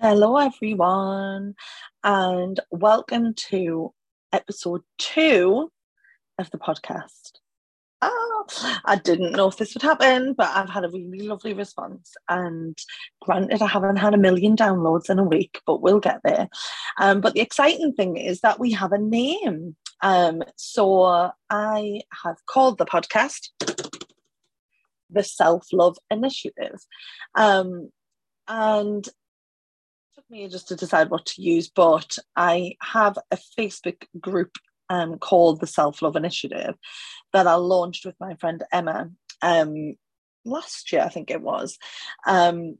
Hello, everyone, and welcome to episode two of the podcast. Oh, I didn't know if this would happen, but I've had a really lovely response. And granted, I haven't had a million downloads in a week, but we'll get there. Um, but the exciting thing is that we have a name. Um, so I have called the podcast the Self Love Initiative. Um, and took me just to decide what to use, but I have a Facebook group um, called the Self Love Initiative that I launched with my friend Emma um, last year, I think it was. Um,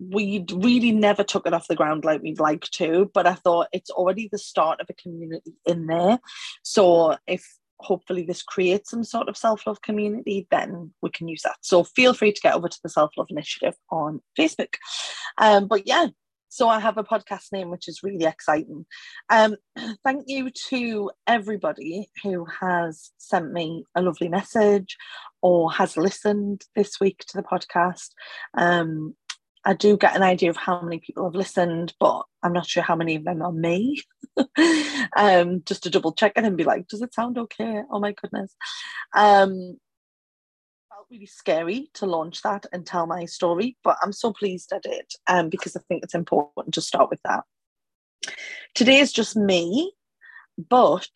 we really never took it off the ground like we'd like to, but I thought it's already the start of a community in there. So if hopefully this creates some sort of self-love community then we can use that so feel free to get over to the self-love initiative on facebook um, but yeah so I have a podcast name, which is really exciting. Um, thank you to everybody who has sent me a lovely message or has listened this week to the podcast. Um, I do get an idea of how many people have listened, but I'm not sure how many of them are me. um, just to double check and be like, does it sound okay? Oh my goodness. Um, really scary to launch that and tell my story, but I'm so pleased I did um, because I think it's important to start with that. Today is just me, but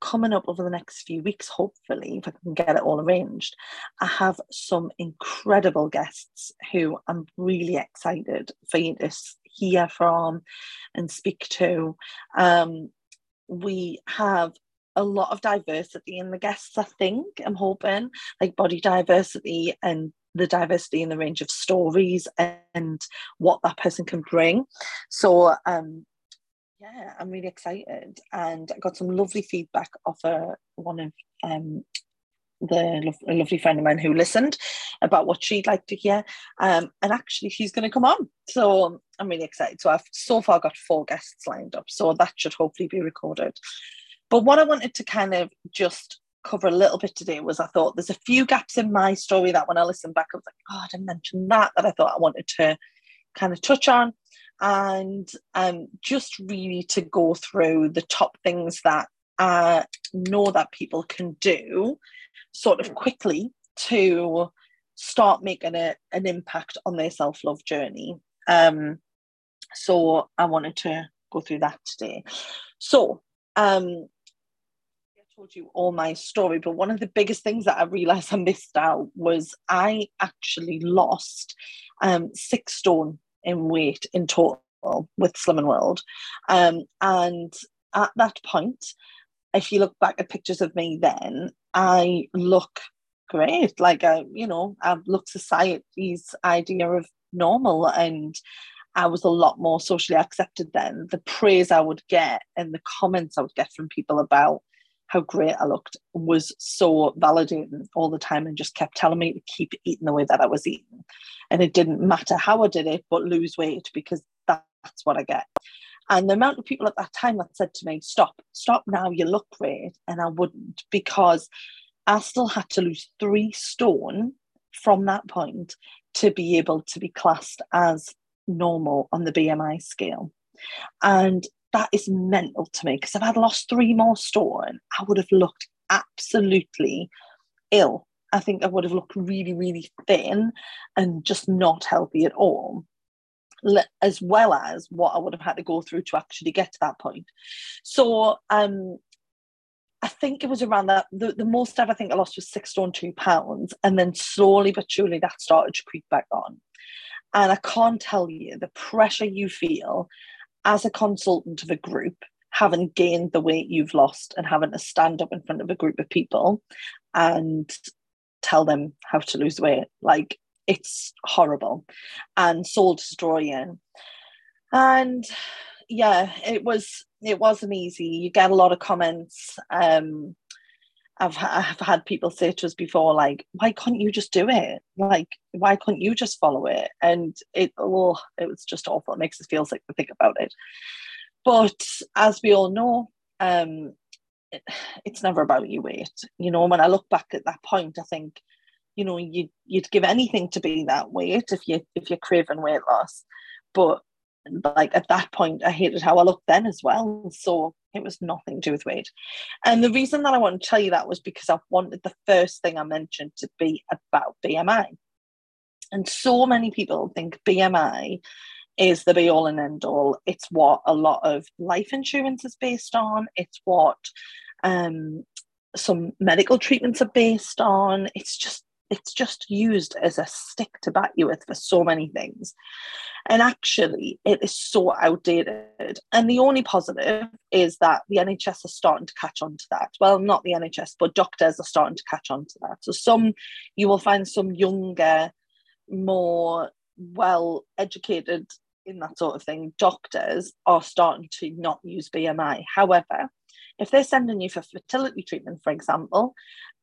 coming up over the next few weeks, hopefully, if I can get it all arranged, I have some incredible guests who I'm really excited for you to hear from and speak to. Um, we have a lot of diversity in the guests, I think. I'm hoping, like body diversity and the diversity in the range of stories and what that person can bring. So, um, yeah, I'm really excited, and I got some lovely feedback off a, one of um, the lo- lovely friend of mine who listened about what she'd like to hear. Um, and actually, she's going to come on. So I'm really excited. So I've so far got four guests lined up. So that should hopefully be recorded. But what I wanted to kind of just cover a little bit today was I thought there's a few gaps in my story that when I listened back, I was like, oh, I didn't mention that, that I thought I wanted to kind of touch on. And um, just really to go through the top things that I know that people can do sort of quickly to start making a, an impact on their self love journey. Um, so I wanted to go through that today. So, um, told you all my story, but one of the biggest things that I realized I missed out was I actually lost um, six stone in weight in total with Slimming World. Um, and at that point, if you look back at pictures of me then, I look great. Like, I, you know, I've looked society's idea of normal and I was a lot more socially accepted then. The praise I would get and the comments I would get from people about how great I looked was so validating all the time and just kept telling me to keep eating the way that I was eating. And it didn't matter how I did it, but lose weight because that's what I get. And the amount of people at that time that said to me, Stop, stop now, you look great. And I wouldn't because I still had to lose three stone from that point to be able to be classed as normal on the BMI scale. And that is mental to me because if I'd lost three more stone, I would have looked absolutely ill. I think I would have looked really, really thin and just not healthy at all, as well as what I would have had to go through to actually get to that point. So, um, I think it was around that the, the most ever I think I lost was six stone two pounds, and then slowly but surely that started to creep back on. And I can't tell you the pressure you feel as a consultant of a group, having gained the weight you've lost and having to stand up in front of a group of people and tell them how to lose weight. Like it's horrible and soul destroying. And yeah, it was it wasn't easy. You get a lot of comments. Um I've, I've had people say to us before, like, why can't you just do it? Like, why can't you just follow it? And it, oh, it was just awful. It makes us feel sick to think about it. But as we all know, um, it, it's never about your weight. You know, when I look back at that point, I think, you know, you you'd give anything to be that weight if you if you're craving weight loss. But like at that point, I hated how I looked then as well. So it was nothing to do with weight. And the reason that I want to tell you that was because I wanted the first thing I mentioned to be about BMI. And so many people think BMI is the be all and end all. It's what a lot of life insurance is based on. It's what um, some medical treatments are based on. It's just it's just used as a stick to bat you with for so many things. And actually, it is so outdated. And the only positive is that the NHS are starting to catch on to that. Well, not the NHS, but doctors are starting to catch on to that. So, some you will find some younger, more well educated in that sort of thing, doctors are starting to not use BMI. However, if they're sending you for fertility treatment, for example,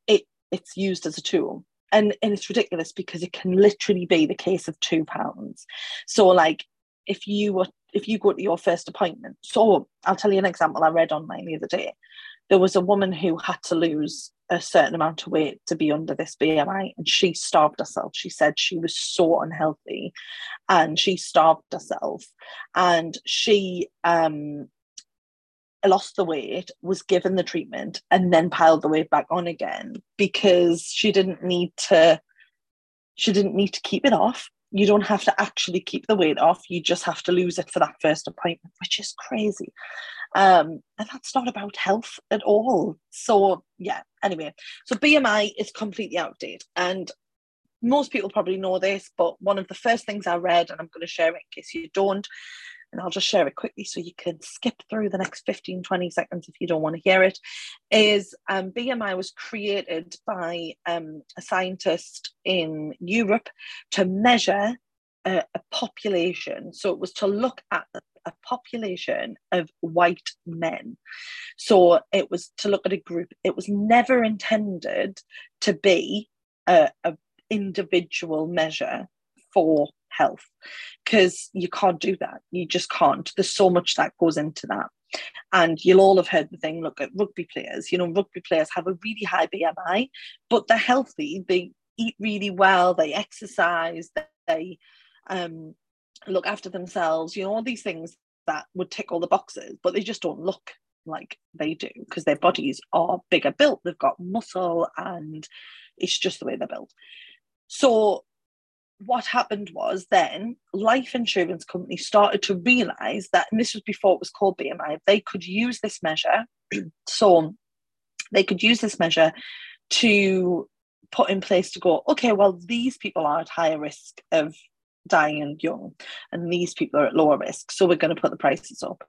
it it's used as a tool. And, and it's ridiculous because it can literally be the case of two pounds. So like if you were if you go to your first appointment, so I'll tell you an example I read online the other day. There was a woman who had to lose a certain amount of weight to be under this BMI, and she starved herself. She said she was so unhealthy, and she starved herself, and she um lost the weight, was given the treatment, and then piled the weight back on again because she didn't need to. She didn't need to keep it off. You don't have to actually keep the weight off. You just have to lose it for that first appointment, which is crazy. Um, and that's not about health at all. So yeah. Anyway, so BMI is completely outdated, and most people probably know this, but one of the first things I read, and I'm going to share it in case you don't, and I'll just share it quickly so you can skip through the next 15, 20 seconds if you don't want to hear it, is um, BMI was created by um, a scientist in Europe to measure a, a population. So it was to look at a population of white men. So it was to look at a group. It was never intended to be a, a individual measure for health because you can't do that. You just can't. There's so much that goes into that. And you'll all have heard the thing look at rugby players. You know, rugby players have a really high BMI, but they're healthy. They eat really well, they exercise, they um, look after themselves, you know, all these things that would tick all the boxes, but they just don't look like they do because their bodies are bigger built. They've got muscle and it's just the way they're built. So what happened was then life insurance companies started to realize that, and this was before it was called BMI, they could use this measure. so they could use this measure to put in place to go, okay, well, these people are at higher risk of dying young, and these people are at lower risk. So we're going to put the prices up.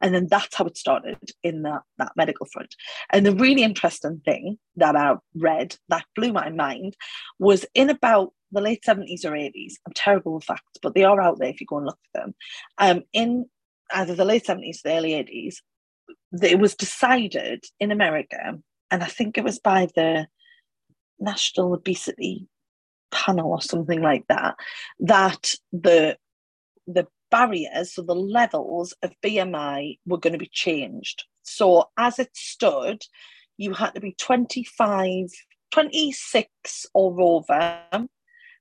And then that's how it started in that, that medical front. And the really interesting thing that I read that blew my mind was in about the late 70s or 80s. I'm terrible with facts, but they are out there if you go and look for them. Um, in either the late 70s or the early 80s, it was decided in America, and I think it was by the National Obesity Panel or something like that, that the the barriers, so the levels of BMI were going to be changed. So as it stood, you had to be 25, 26 or over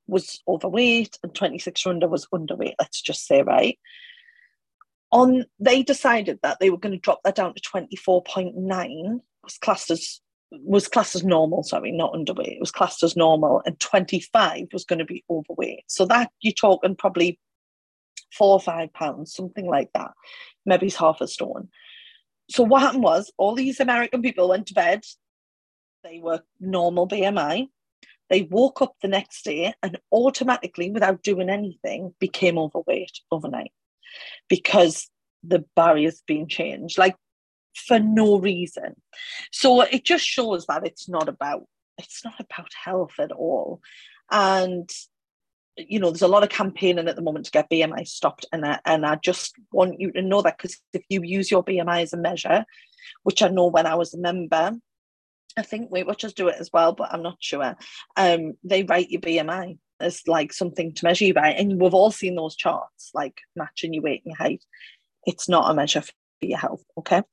was overweight and 26 or under was underweight, let's just say, right? On they decided that they were going to drop that down to 24.9 was classed as was classed as normal, sorry, not underweight. It was classed as normal, and 25 was going to be overweight. So that you're talking probably four or five pounds, something like that. Maybe it's half a stone. So what happened was all these American people went to bed. They were normal BMI. They woke up the next day and automatically, without doing anything, became overweight overnight because the barriers being changed, like for no reason. So it just shows that it's not about it's not about health at all. And you know, there's a lot of campaigning at the moment to get BMI stopped, and I, and I just want you to know that because if you use your BMI as a measure, which I know when I was a member, I think Weight Watchers do it as well, but I'm not sure. Um, they write your BMI as like something to measure you by, and we've all seen those charts, like matching your weight and your height. It's not a measure for your health. Okay,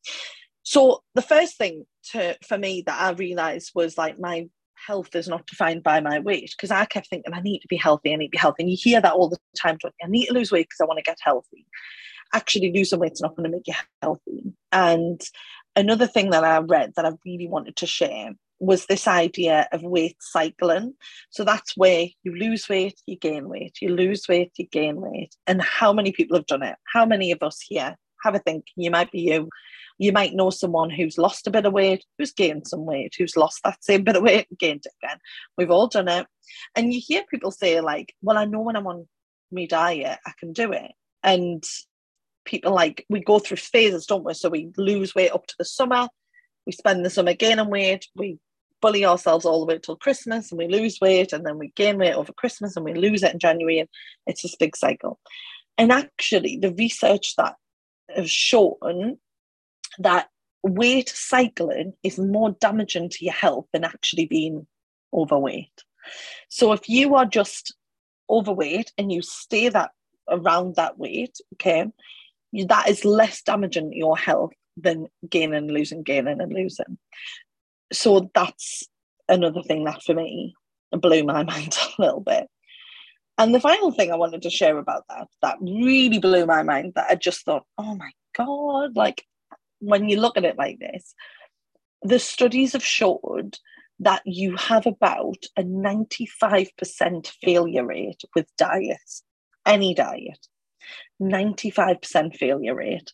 so the first thing to for me that I realized was like my health is not defined by my weight because I kept thinking I need to be healthy, I need to be healthy. And you hear that all the time, don't you? I need to lose weight because I want to get healthy. Actually, losing weight's not going to make you healthy. And another thing that I read that I really wanted to share was this idea of weight cycling. So that's where you lose weight, you gain weight, you lose weight, you gain weight. And how many people have done it? How many of us here have a think? You might be you. You might know someone who's lost a bit of weight, who's gained some weight, who's lost that same bit of weight gained it again. We've all done it. And you hear people say, like, well, I know when I'm on my diet, I can do it. And people like, we go through phases, don't we? So we lose weight up to the summer, we spend the summer gaining weight, we bully ourselves all the way till Christmas and we lose weight and then we gain weight over Christmas and we lose it in January and it's this big cycle. And actually, the research that has shown that weight cycling is more damaging to your health than actually being overweight. So if you are just overweight and you stay that around that weight, okay, that is less damaging to your health than gaining, losing, gaining, and losing. So that's another thing that for me blew my mind a little bit. And the final thing I wanted to share about that, that really blew my mind, that I just thought, oh my God, like when you look at it like this, the studies have showed that you have about a 95% failure rate with diets, any diet, 95% failure rate.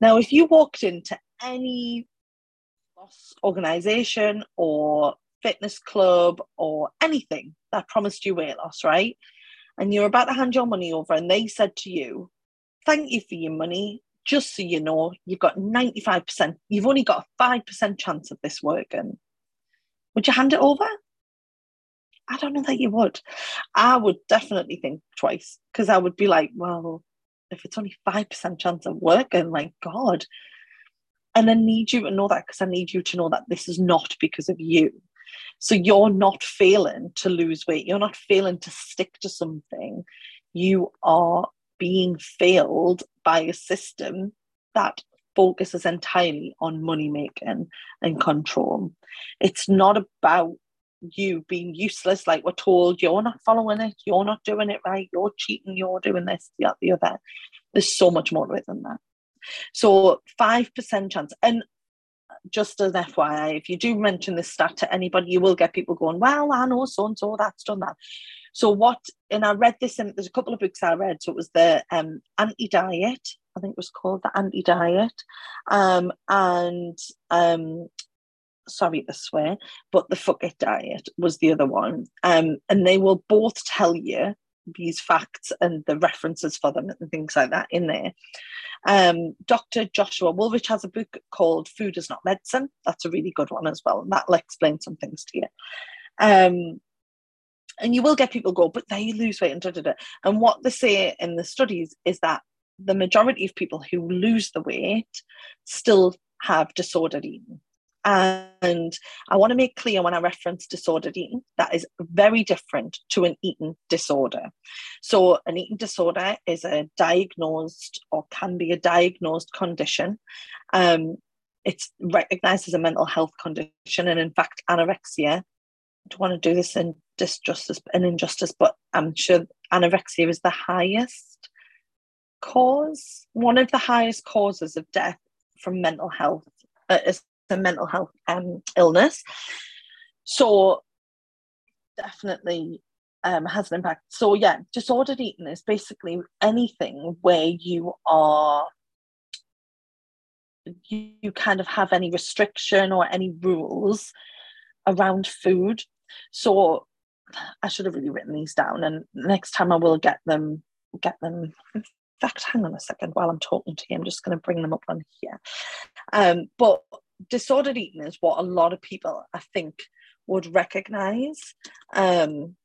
Now, if you walked into any organization or fitness club or anything that promised you weight loss, right? And you're about to hand your money over, and they said to you, Thank you for your money just so you know, you've got 95%, you've only got a 5% chance of this working. Would you hand it over? I don't know that you would. I would definitely think twice because I would be like, well, if it's only 5% chance of working, like, God. And I need you to know that because I need you to know that this is not because of you. So you're not failing to lose weight. You're not failing to stick to something. You are being failed by a system that focuses entirely on money making and control. It's not about you being useless, like we're told you're not following it, you're not doing it right, you're cheating, you're doing this, the other. There's so much more to it than that. So 5% chance. And just as FYI, if you do mention this stat to anybody, you will get people going, Well, I know so and so that's done that. So what and I read this in there's a couple of books I read. So it was the um, anti-diet, I think it was called the anti-diet. Um, and um sorry to swear, but the fuck it diet was the other one. Um, and they will both tell you these facts and the references for them and things like that in there. Um, Dr. Joshua Wolrich has a book called Food is Not Medicine. That's a really good one as well. And that'll explain some things to you. Um, and you will get people go, but they lose weight and da, da, da. And what they say in the studies is that the majority of people who lose the weight still have disordered eating. And I want to make clear when I reference disordered eating, that is very different to an eating disorder. So, an eating disorder is a diagnosed or can be a diagnosed condition. Um, it's recognized as a mental health condition. And in fact, anorexia, I don't want to do this in disjustice and injustice, but I'm sure anorexia is the highest cause, one of the highest causes of death from mental health. Uh, a mental health um, illness. So definitely um, has an impact. So yeah, disordered eating is basically anything where you are you, you kind of have any restriction or any rules around food. So I should have really written these down, and next time I will get them get them. In fact, hang on a second while I'm talking to you. I'm just going to bring them up on here. Um, but disordered eating is what a lot of people I think would recognize um,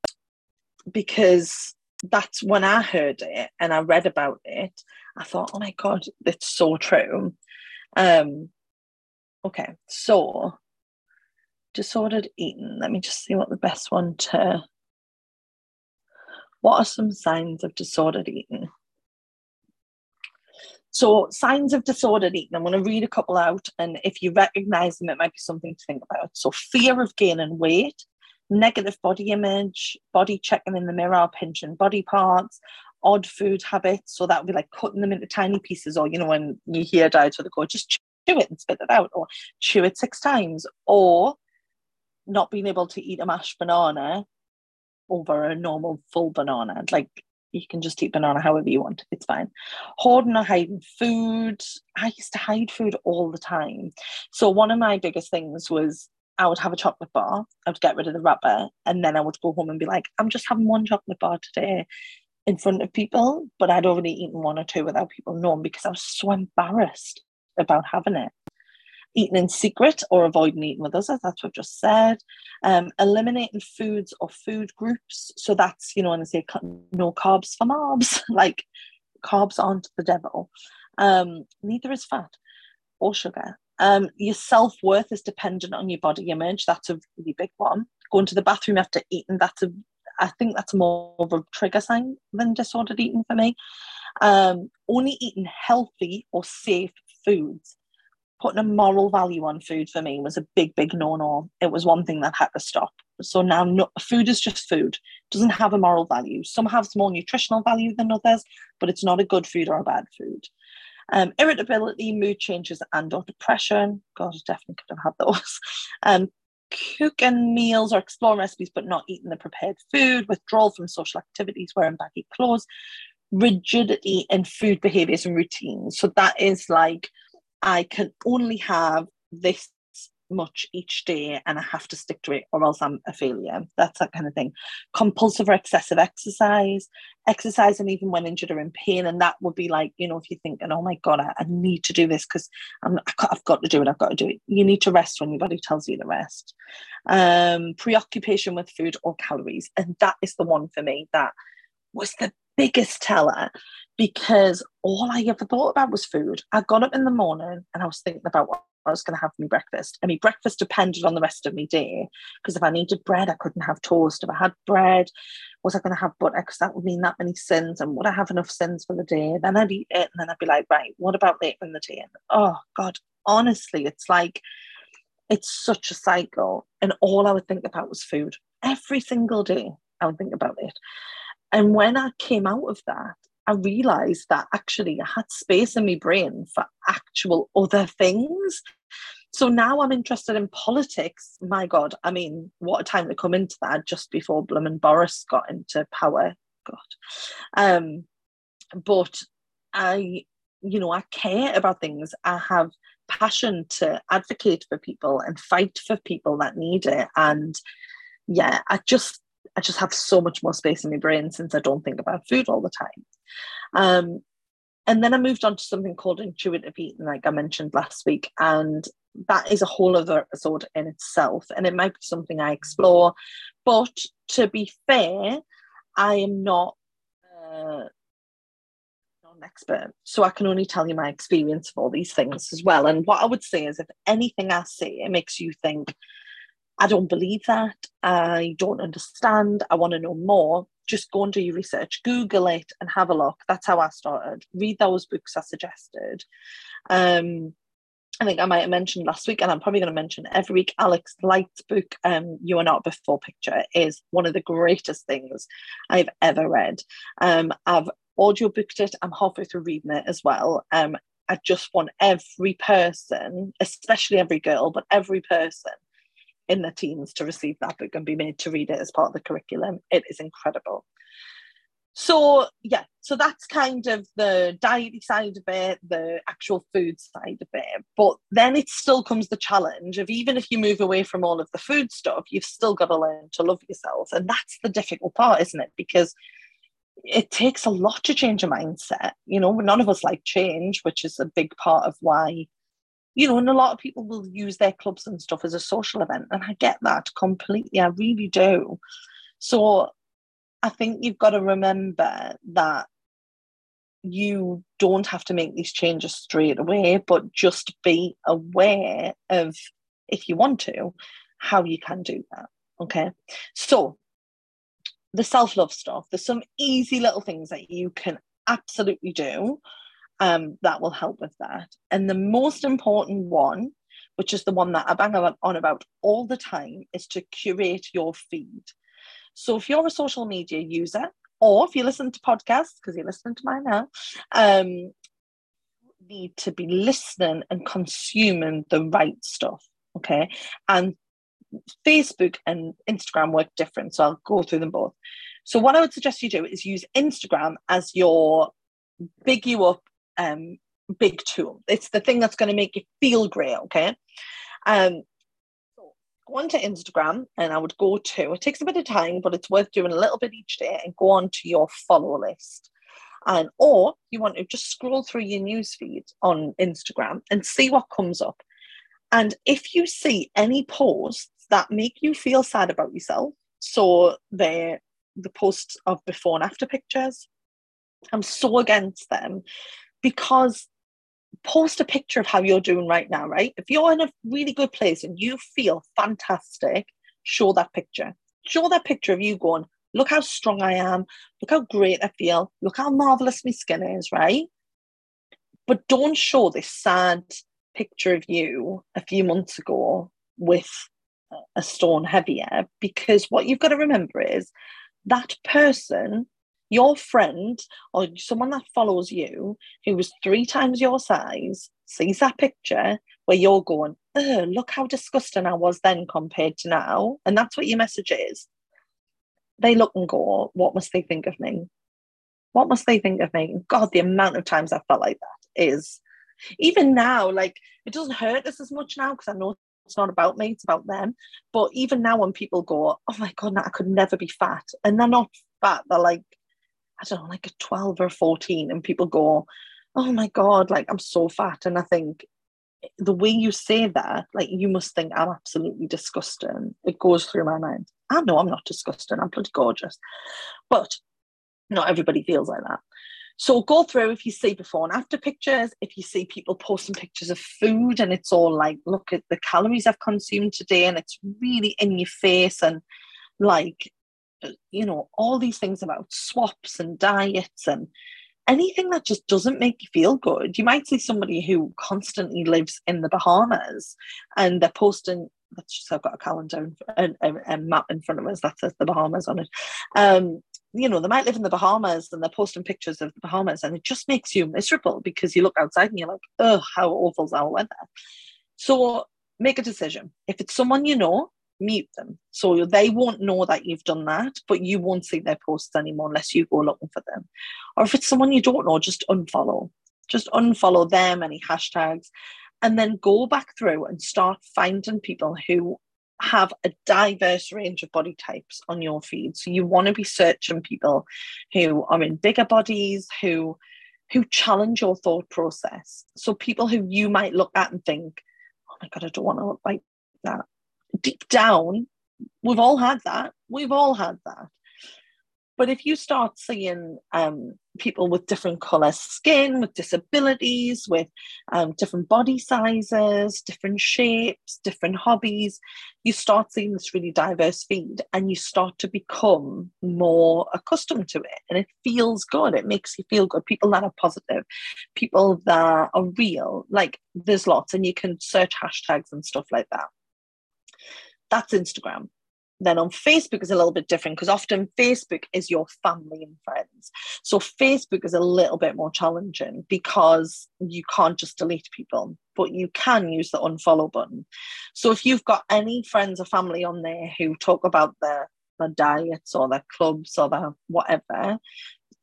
because that's when I heard it and I read about it. I thought, oh my god, it's so true. Um, okay, so disordered eating. Let me just see what the best one to. What are some signs of disordered eating? So, signs of disordered eating, I'm going to read a couple out, and if you recognize them, it might be something to think about. So, fear of gaining weight, negative body image, body checking in the mirror, pinching body parts, odd food habits. So that would be like cutting them into tiny pieces, or you know, when you hear diets where they go, just chew it and spit it out, or chew it six times, or not being able to eat a mashed banana over a normal full banana. Like you can just eat banana however you want. It's fine. Hoarding or hiding food. I used to hide food all the time. So one of my biggest things was I would have a chocolate bar. I would get rid of the wrapper, and then I would go home and be like, "I'm just having one chocolate bar today." In front of people, but I'd already eaten one or two without people knowing because I was so embarrassed about having it eating in secret or avoiding eating with others. That's what I've just said. Um, eliminating foods or food groups. So that's, you know, when I say no carbs for mobs, like carbs aren't the devil. Um, neither is fat or sugar. Um, your self worth is dependent on your body image. That's a really big one. Going to the bathroom after eating, that's a I think that's more of a trigger sign than disordered eating for me. Um, only eating healthy or safe foods putting a moral value on food for me was a big, big no no. It was one thing that had to stop. So now no, food is just food, doesn't have a moral value. Some have more nutritional value than others, but it's not a good food or a bad food. Um, irritability, mood changes, and or depression. God, I definitely could have had those. Um, cooking meals or exploring recipes but not eating the prepared food, withdrawal from social activities, wearing baggy clothes, rigidity in food behaviors and routines. So that is like I can only have this much each day and I have to stick to it or else I'm a failure. That's that kind of thing. Compulsive or excessive exercise, exercising even when injured or in pain. And that would be like, you know, if you're thinking, oh my God, I, I need to do this because I've got to do it, I've got to do it. You need to rest when your body tells you to rest. Um, preoccupation with food or calories. And that is the one for me that was the biggest teller because all I ever thought about was food. I got up in the morning and I was thinking about what I was going to have for my breakfast. I mean, breakfast depended on the rest of my day because if I needed bread, I couldn't have toast. If I had bread, was I going to have butter? Because that would mean that many sins. And would I have enough sins for the day? Then I'd eat it and then I'd be like, right, what about later in the day? And oh, God, honestly, it's like, it's such a cycle. And all I would think about was food. Every single day, I would think about it. And when I came out of that, I realized that actually I had space in my brain for actual other things. So now I'm interested in politics. My God, I mean, what a time to come into that just before Blum and Boris got into power. God. Um, but I, you know, I care about things. I have passion to advocate for people and fight for people that need it. And yeah, I just I just have so much more space in my brain since I don't think about food all the time. Um, and then I moved on to something called intuitive eating, like I mentioned last week, and that is a whole other episode in itself, and it might be something I explore. But to be fair, I am not. Uh, an expert, so I can only tell you my experience of all these things as well. And what I would say is, if anything I say it makes you think, I don't believe that. I don't understand. I want to know more. Just go and do your research, Google it and have a look. That's how I started. Read those books I suggested. Um, I think I might have mentioned last week, and I'm probably going to mention every week. Alex Light's book, um, "You Are Not Before Picture," is one of the greatest things I've ever read. Um, I've audio booked it. I'm halfway through reading it as well. Um, I just want every person, especially every girl, but every person in their teens to receive that book and be made to read it as part of the curriculum. It is incredible. So yeah, so that's kind of the diety side of it, the actual food side of it. But then it still comes the challenge of even if you move away from all of the food stuff, you've still got to learn to love yourself. And that's the difficult part, isn't it? Because it takes a lot to change a mindset. You know, none of us like change, which is a big part of why you know, and a lot of people will use their clubs and stuff as a social event, and I get that completely. I really do. So I think you've got to remember that you don't have to make these changes straight away, but just be aware of, if you want to, how you can do that. Okay. So the self love stuff, there's some easy little things that you can absolutely do um, that will help with that. And the most important one, which is the one that I bang on about all the time, is to curate your feed. So if you're a social media user, or if you listen to podcasts, because you're listening to mine now, um, need to be listening and consuming the right stuff. Okay. And Facebook and Instagram work different. So I'll go through them both. So what I would suggest you do is use Instagram as your big you up um, big tool. It's the thing that's going to make you feel great. Okay. Um, go onto Instagram and I would go to, it takes a bit of time, but it's worth doing a little bit each day and go on to your follow list. And or you want to just scroll through your newsfeed on Instagram and see what comes up. And if you see any posts that make you feel sad about yourself, so they're the posts of before and after pictures, I'm so against them because post a picture of how you're doing right now, right? If you're in a really good place and you feel fantastic, show that picture. Show that picture of you going, look how strong I am, look how great I feel, look how marvelous my skin is, right? But don't show this sad picture of you a few months ago with a stone heavier because what you've got to remember is that person your friend or someone that follows you who was three times your size sees that picture where you're going, oh, look how disgusting I was then compared to now. And that's what your message is. They look and go, what must they think of me? What must they think of me? God, the amount of times I felt like that is even now, like it doesn't hurt us as much now because I know it's not about me, it's about them. But even now, when people go, oh my God, I could never be fat, and they're not fat, they're like I don't know, like a 12 or 14, and people go, Oh my God, like I'm so fat. And I think the way you say that, like you must think I'm absolutely disgusting. It goes through my mind. I know I'm not disgusting, I'm pretty gorgeous. But not everybody feels like that. So go through if you see before and after pictures, if you see people posting pictures of food and it's all like, look at the calories I've consumed today, and it's really in your face and like you know, all these things about swaps and diets and anything that just doesn't make you feel good. You might see somebody who constantly lives in the Bahamas and they're posting. That's just I've got a calendar and a, map in front of us that says the Bahamas on it. Um, you know, they might live in the Bahamas and they're posting pictures of the Bahamas, and it just makes you miserable because you look outside and you're like, oh, how awful is our weather. So make a decision. If it's someone you know, mute them. So they won't know that you've done that, but you won't see their posts anymore unless you go looking for them. Or if it's someone you don't know, just unfollow. Just unfollow them, any hashtags, and then go back through and start finding people who have a diverse range of body types on your feed. So you want to be searching people who are in bigger bodies, who who challenge your thought process. So people who you might look at and think, oh my God, I don't want to look like down, we've all had that. We've all had that. But if you start seeing um, people with different colour skin, with disabilities, with um, different body sizes, different shapes, different hobbies, you start seeing this really diverse feed and you start to become more accustomed to it. And it feels good. It makes you feel good. People that are positive, people that are real, like there's lots, and you can search hashtags and stuff like that. That's Instagram. Then on Facebook is a little bit different because often Facebook is your family and friends. So Facebook is a little bit more challenging because you can't just delete people, but you can use the unfollow button. So if you've got any friends or family on there who talk about their, their diets or their clubs or their whatever,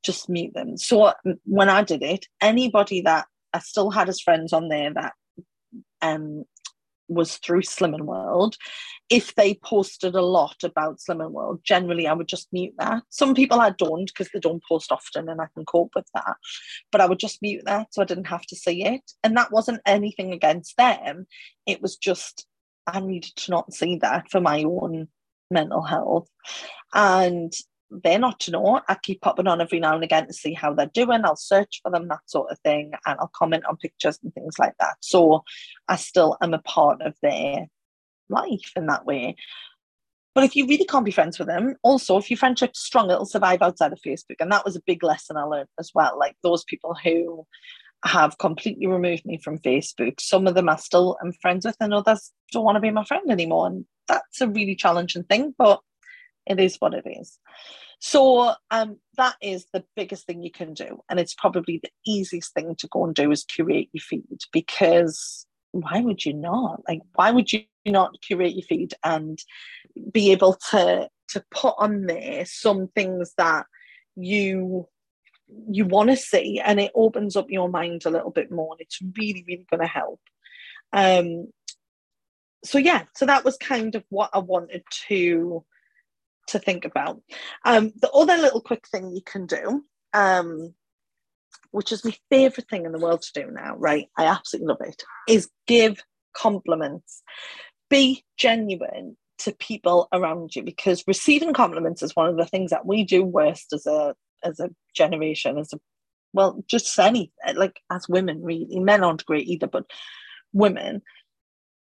just mute them. So when I did it, anybody that I still had as friends on there that um, was through Slimming World. If they posted a lot about Slimming World, generally I would just mute that. Some people I don't because they don't post often and I can cope with that. But I would just mute that so I didn't have to see it. And that wasn't anything against them. It was just I needed to not see that for my own mental health. And they're not to know. I keep popping on every now and again to see how they're doing. I'll search for them, that sort of thing, and I'll comment on pictures and things like that. So I still am a part of their life in that way. But if you really can't be friends with them, also if your friendship's strong, it'll survive outside of Facebook. And that was a big lesson I learned as well. Like those people who have completely removed me from Facebook. Some of them I still am friends with, and others don't want to be my friend anymore. And that's a really challenging thing, but it is what it is. So um, that is the biggest thing you can do. And it's probably the easiest thing to go and do is curate your feed because why would you not? Like, why would you not curate your feed and be able to to put on there some things that you you want to see and it opens up your mind a little bit more and it's really really going to help um so yeah so that was kind of what i wanted to to think about. Um the other little quick thing you can do um which is my favorite thing in the world to do now right? I absolutely love it is give compliments. Be genuine to people around you because receiving compliments is one of the things that we do worst as a as a generation as a well just any like as women really. Men aren't great either but women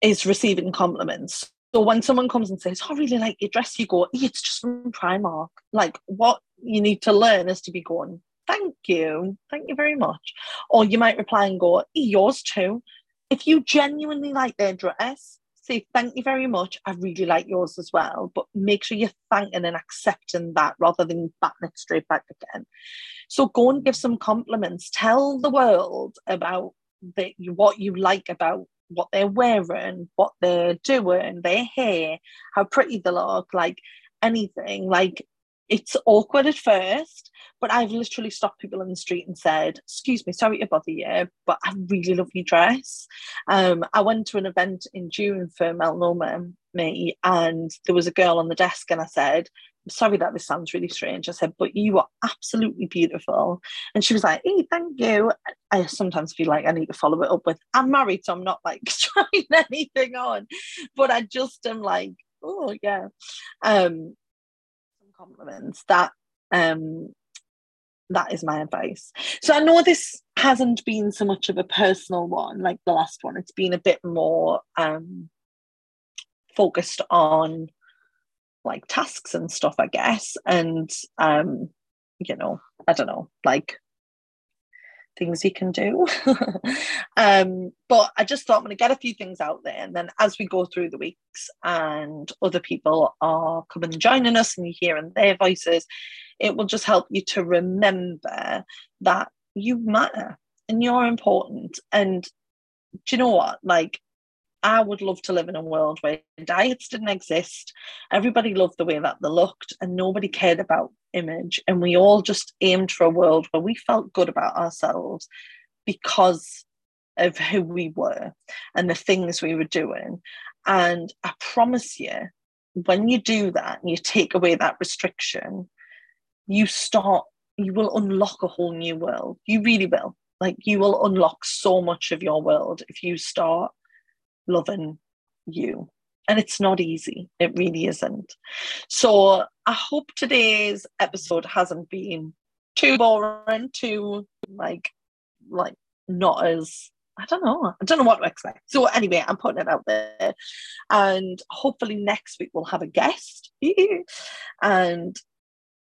is receiving compliments so when someone comes and says oh, I really like your dress you go it's just from Primark like what you need to learn is to be going thank you thank you very much or you might reply and go yours too if you genuinely like their dress say thank you very much. I really like yours as well. But make sure you're thanking and accepting that rather than batting it straight back again. So go and give some compliments. Tell the world about the, what you like about what they're wearing, what they're doing, their hair, how pretty they look, like anything. Like it's awkward at first, but I've literally stopped people in the street and said, Excuse me, sorry to bother you, but I really love your dress. Um, I went to an event in June for Melanoma Me, and there was a girl on the desk, and I said, sorry that this sounds really strange. I said, but you are absolutely beautiful. And she was like, hey, thank you. I sometimes feel like I need to follow it up with, I'm married, so I'm not like trying anything on. But I just am like, oh yeah. Um, some compliments. That um that is my advice. So I know this hasn't been so much of a personal one like the last one. It's been a bit more um focused on like tasks and stuff, I guess. And um, you know, I don't know, like things you can do. um, but I just thought I'm going to get a few things out there. And then as we go through the weeks and other people are coming and joining us and you're hearing their voices, it will just help you to remember that you matter and you're important. And do you know what? Like, I would love to live in a world where diets didn't exist. Everybody loved the way that they looked, and nobody cared about image and we all just aimed for a world where we felt good about ourselves because of who we were and the things we were doing and i promise you when you do that and you take away that restriction you start you will unlock a whole new world you really will like you will unlock so much of your world if you start loving you and it's not easy. It really isn't. So I hope today's episode hasn't been too boring, too like like not as I don't know. I don't know what to expect. So anyway, I'm putting it out there. And hopefully next week we'll have a guest. and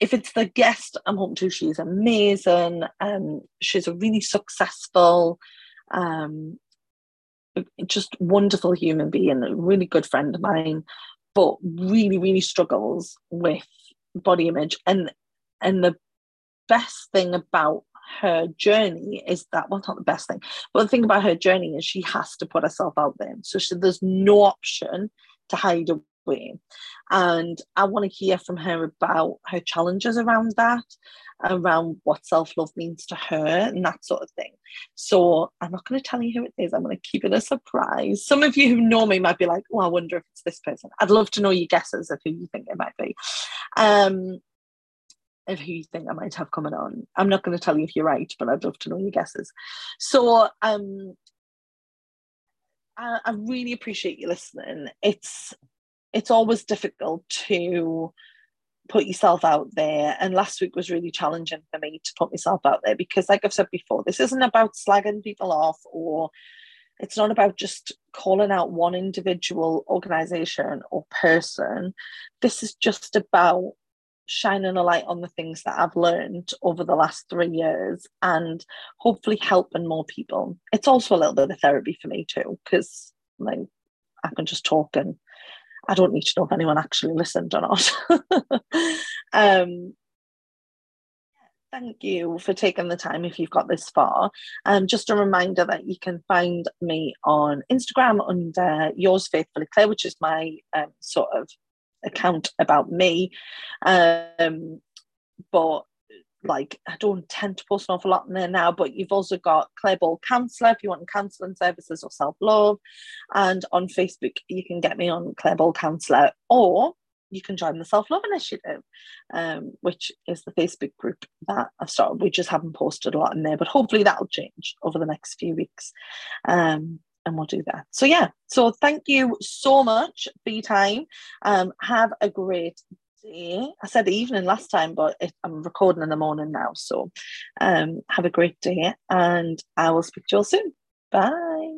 if it's the guest I'm hoping to, she's amazing. Um, she's a really successful um, just wonderful human being, a really good friend of mine, but really, really struggles with body image. And and the best thing about her journey is that well not the best thing but the thing about her journey is she has to put herself out there so she, there's no option to hide and i want to hear from her about her challenges around that around what self love means to her and that sort of thing. So I'm not going to tell you who it is. I'm going to keep it a surprise. Some of you who know me might be like, oh, I wonder if it's this person. I'd love to know your guesses of who you think it might be. Um, of who you think I might have coming on. I'm not going to tell you if you're right, but I'd love to know your guesses. So um, I, I really appreciate you listening. It's it's always difficult to put yourself out there. And last week was really challenging for me to put myself out there because, like I've said before, this isn't about slagging people off or it's not about just calling out one individual organization or person. This is just about shining a light on the things that I've learned over the last three years and hopefully helping more people. It's also a little bit of therapy for me too, because like I can just talk and I don't need to know if anyone actually listened or not. um, thank you for taking the time if you've got this far. Um, just a reminder that you can find me on Instagram under yours faithfully Claire, which is my um, sort of account about me. Um, but like I don't tend to post an awful lot in there now, but you've also got Claire Ball Counsellor if you want counselling services or self-love. And on Facebook, you can get me on Claire Ball Counsellor or you can join the Self Love Initiative, um, which is the Facebook group that I've started. We just haven't posted a lot in there, but hopefully that'll change over the next few weeks. Um, and we'll do that. So, yeah, so thank you so much for your time. Um, have a great I said the evening last time, but it, I'm recording in the morning now. So, um, have a great day, and I will speak to you all soon. Bye.